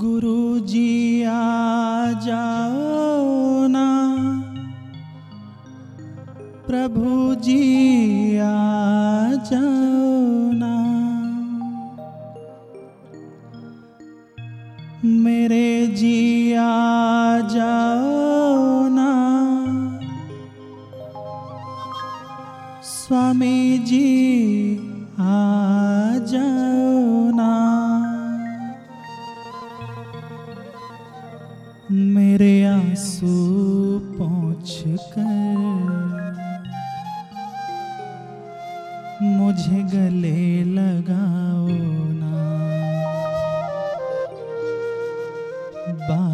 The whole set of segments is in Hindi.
गुरु जी आ जाओ ना। प्रभु जी आ जाओ ना। मेरे जी आ जाओ ना। स्वामी जी Bye.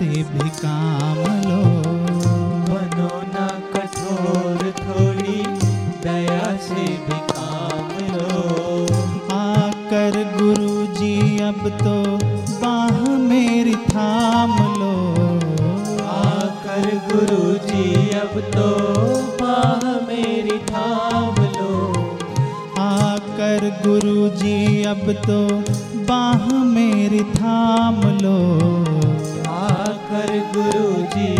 से भी काम लो बनो ना कठोर थोड़ी दया से भी काम लो आकर गुरु जी अब तो बाह मेरी थाम लो। आकर गुरु जी अब तो बाह मेरी थाम लो। आकर गुरु जी अब तो बाह मेरी थाम लो। जी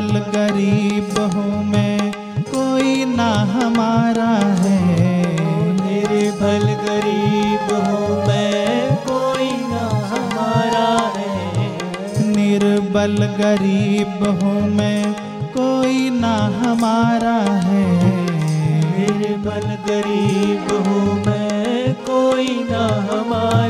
केवल गरीब हूँ मैं, कोई ना हमारा है। निर्भल गरीब हूँ मैं, कोई ना हमारा है। निर्बल गरीब हूँ मैं, कोई ना हमारा है। निर्बल गरीब हूँ मैं, कोई ना हमारा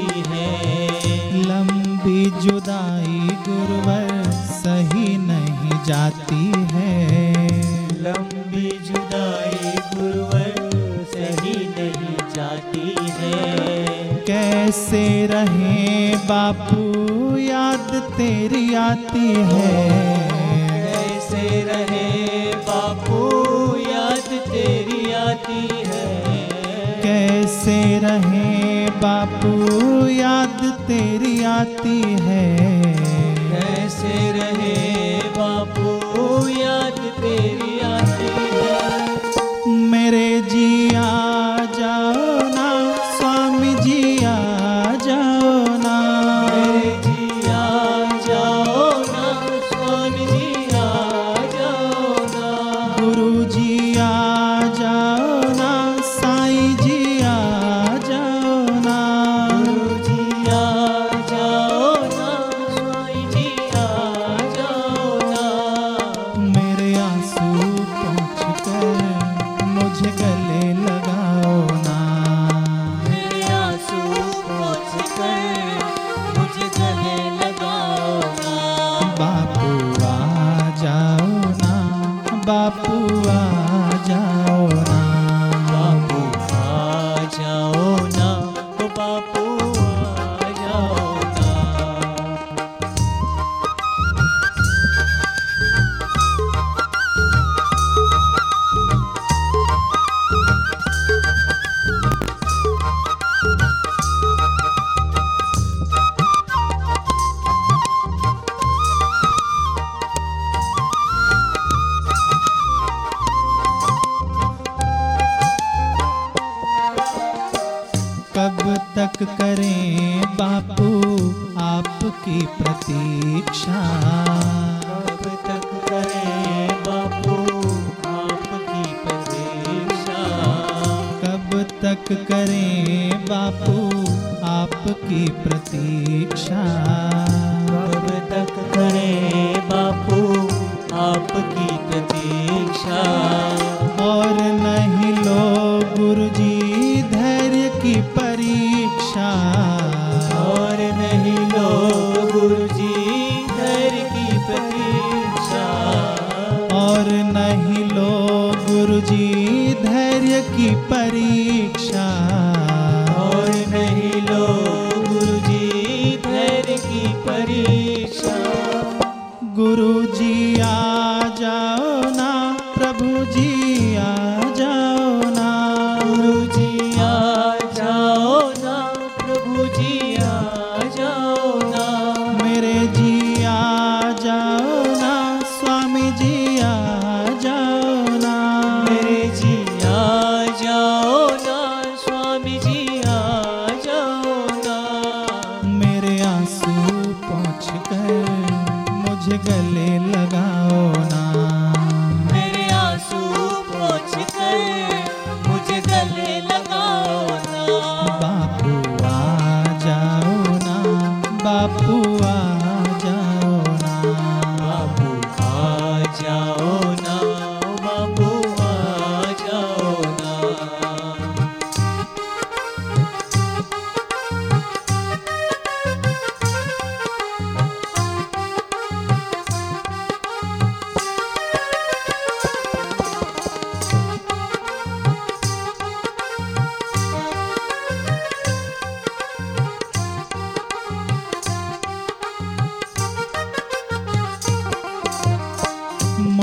है। लंबी जुदाई गुरुवर सही नहीं जाती है। लंबी जुदाई गुरुवर सही नहीं जाती है। कैसे रहे बापू, याद तेरी आती है। कैसे रहे बापू, याद तेरी आती है। कैसे रहे बापू याद तेरी आती है। कैसे रहे बापू याद तेरी bop. आपकी प्रतीक्षा।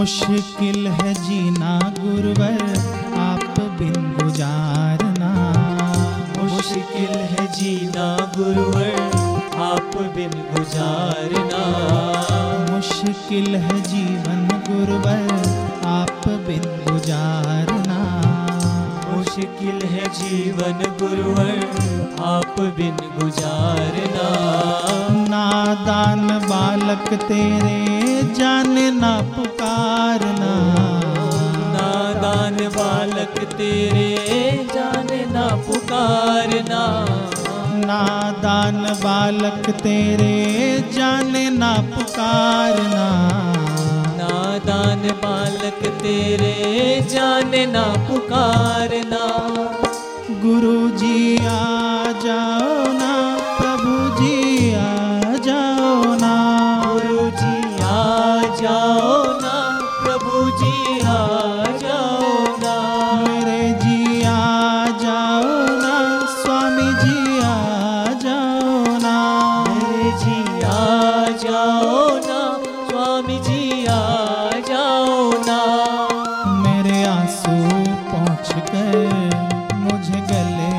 मुश्किल है जीना, गुरुवर, आप बिन गुजारना मुश्किल है जीना, गुरुवर, आप बिन गुजारना मुश्किल है जीवन, गुरुवर, आप बिन गुजारना मुश्किल है जीवन, गुरुवर, आप बिन गुजारना नादान बालक तेरे जाने ना तेरे जाने ना पुकारना। नादान बालक तेरे जाने ना पुकारना। नादान बालक तेरे जाने ना पुकारना। गुरु जी आ मुझे गले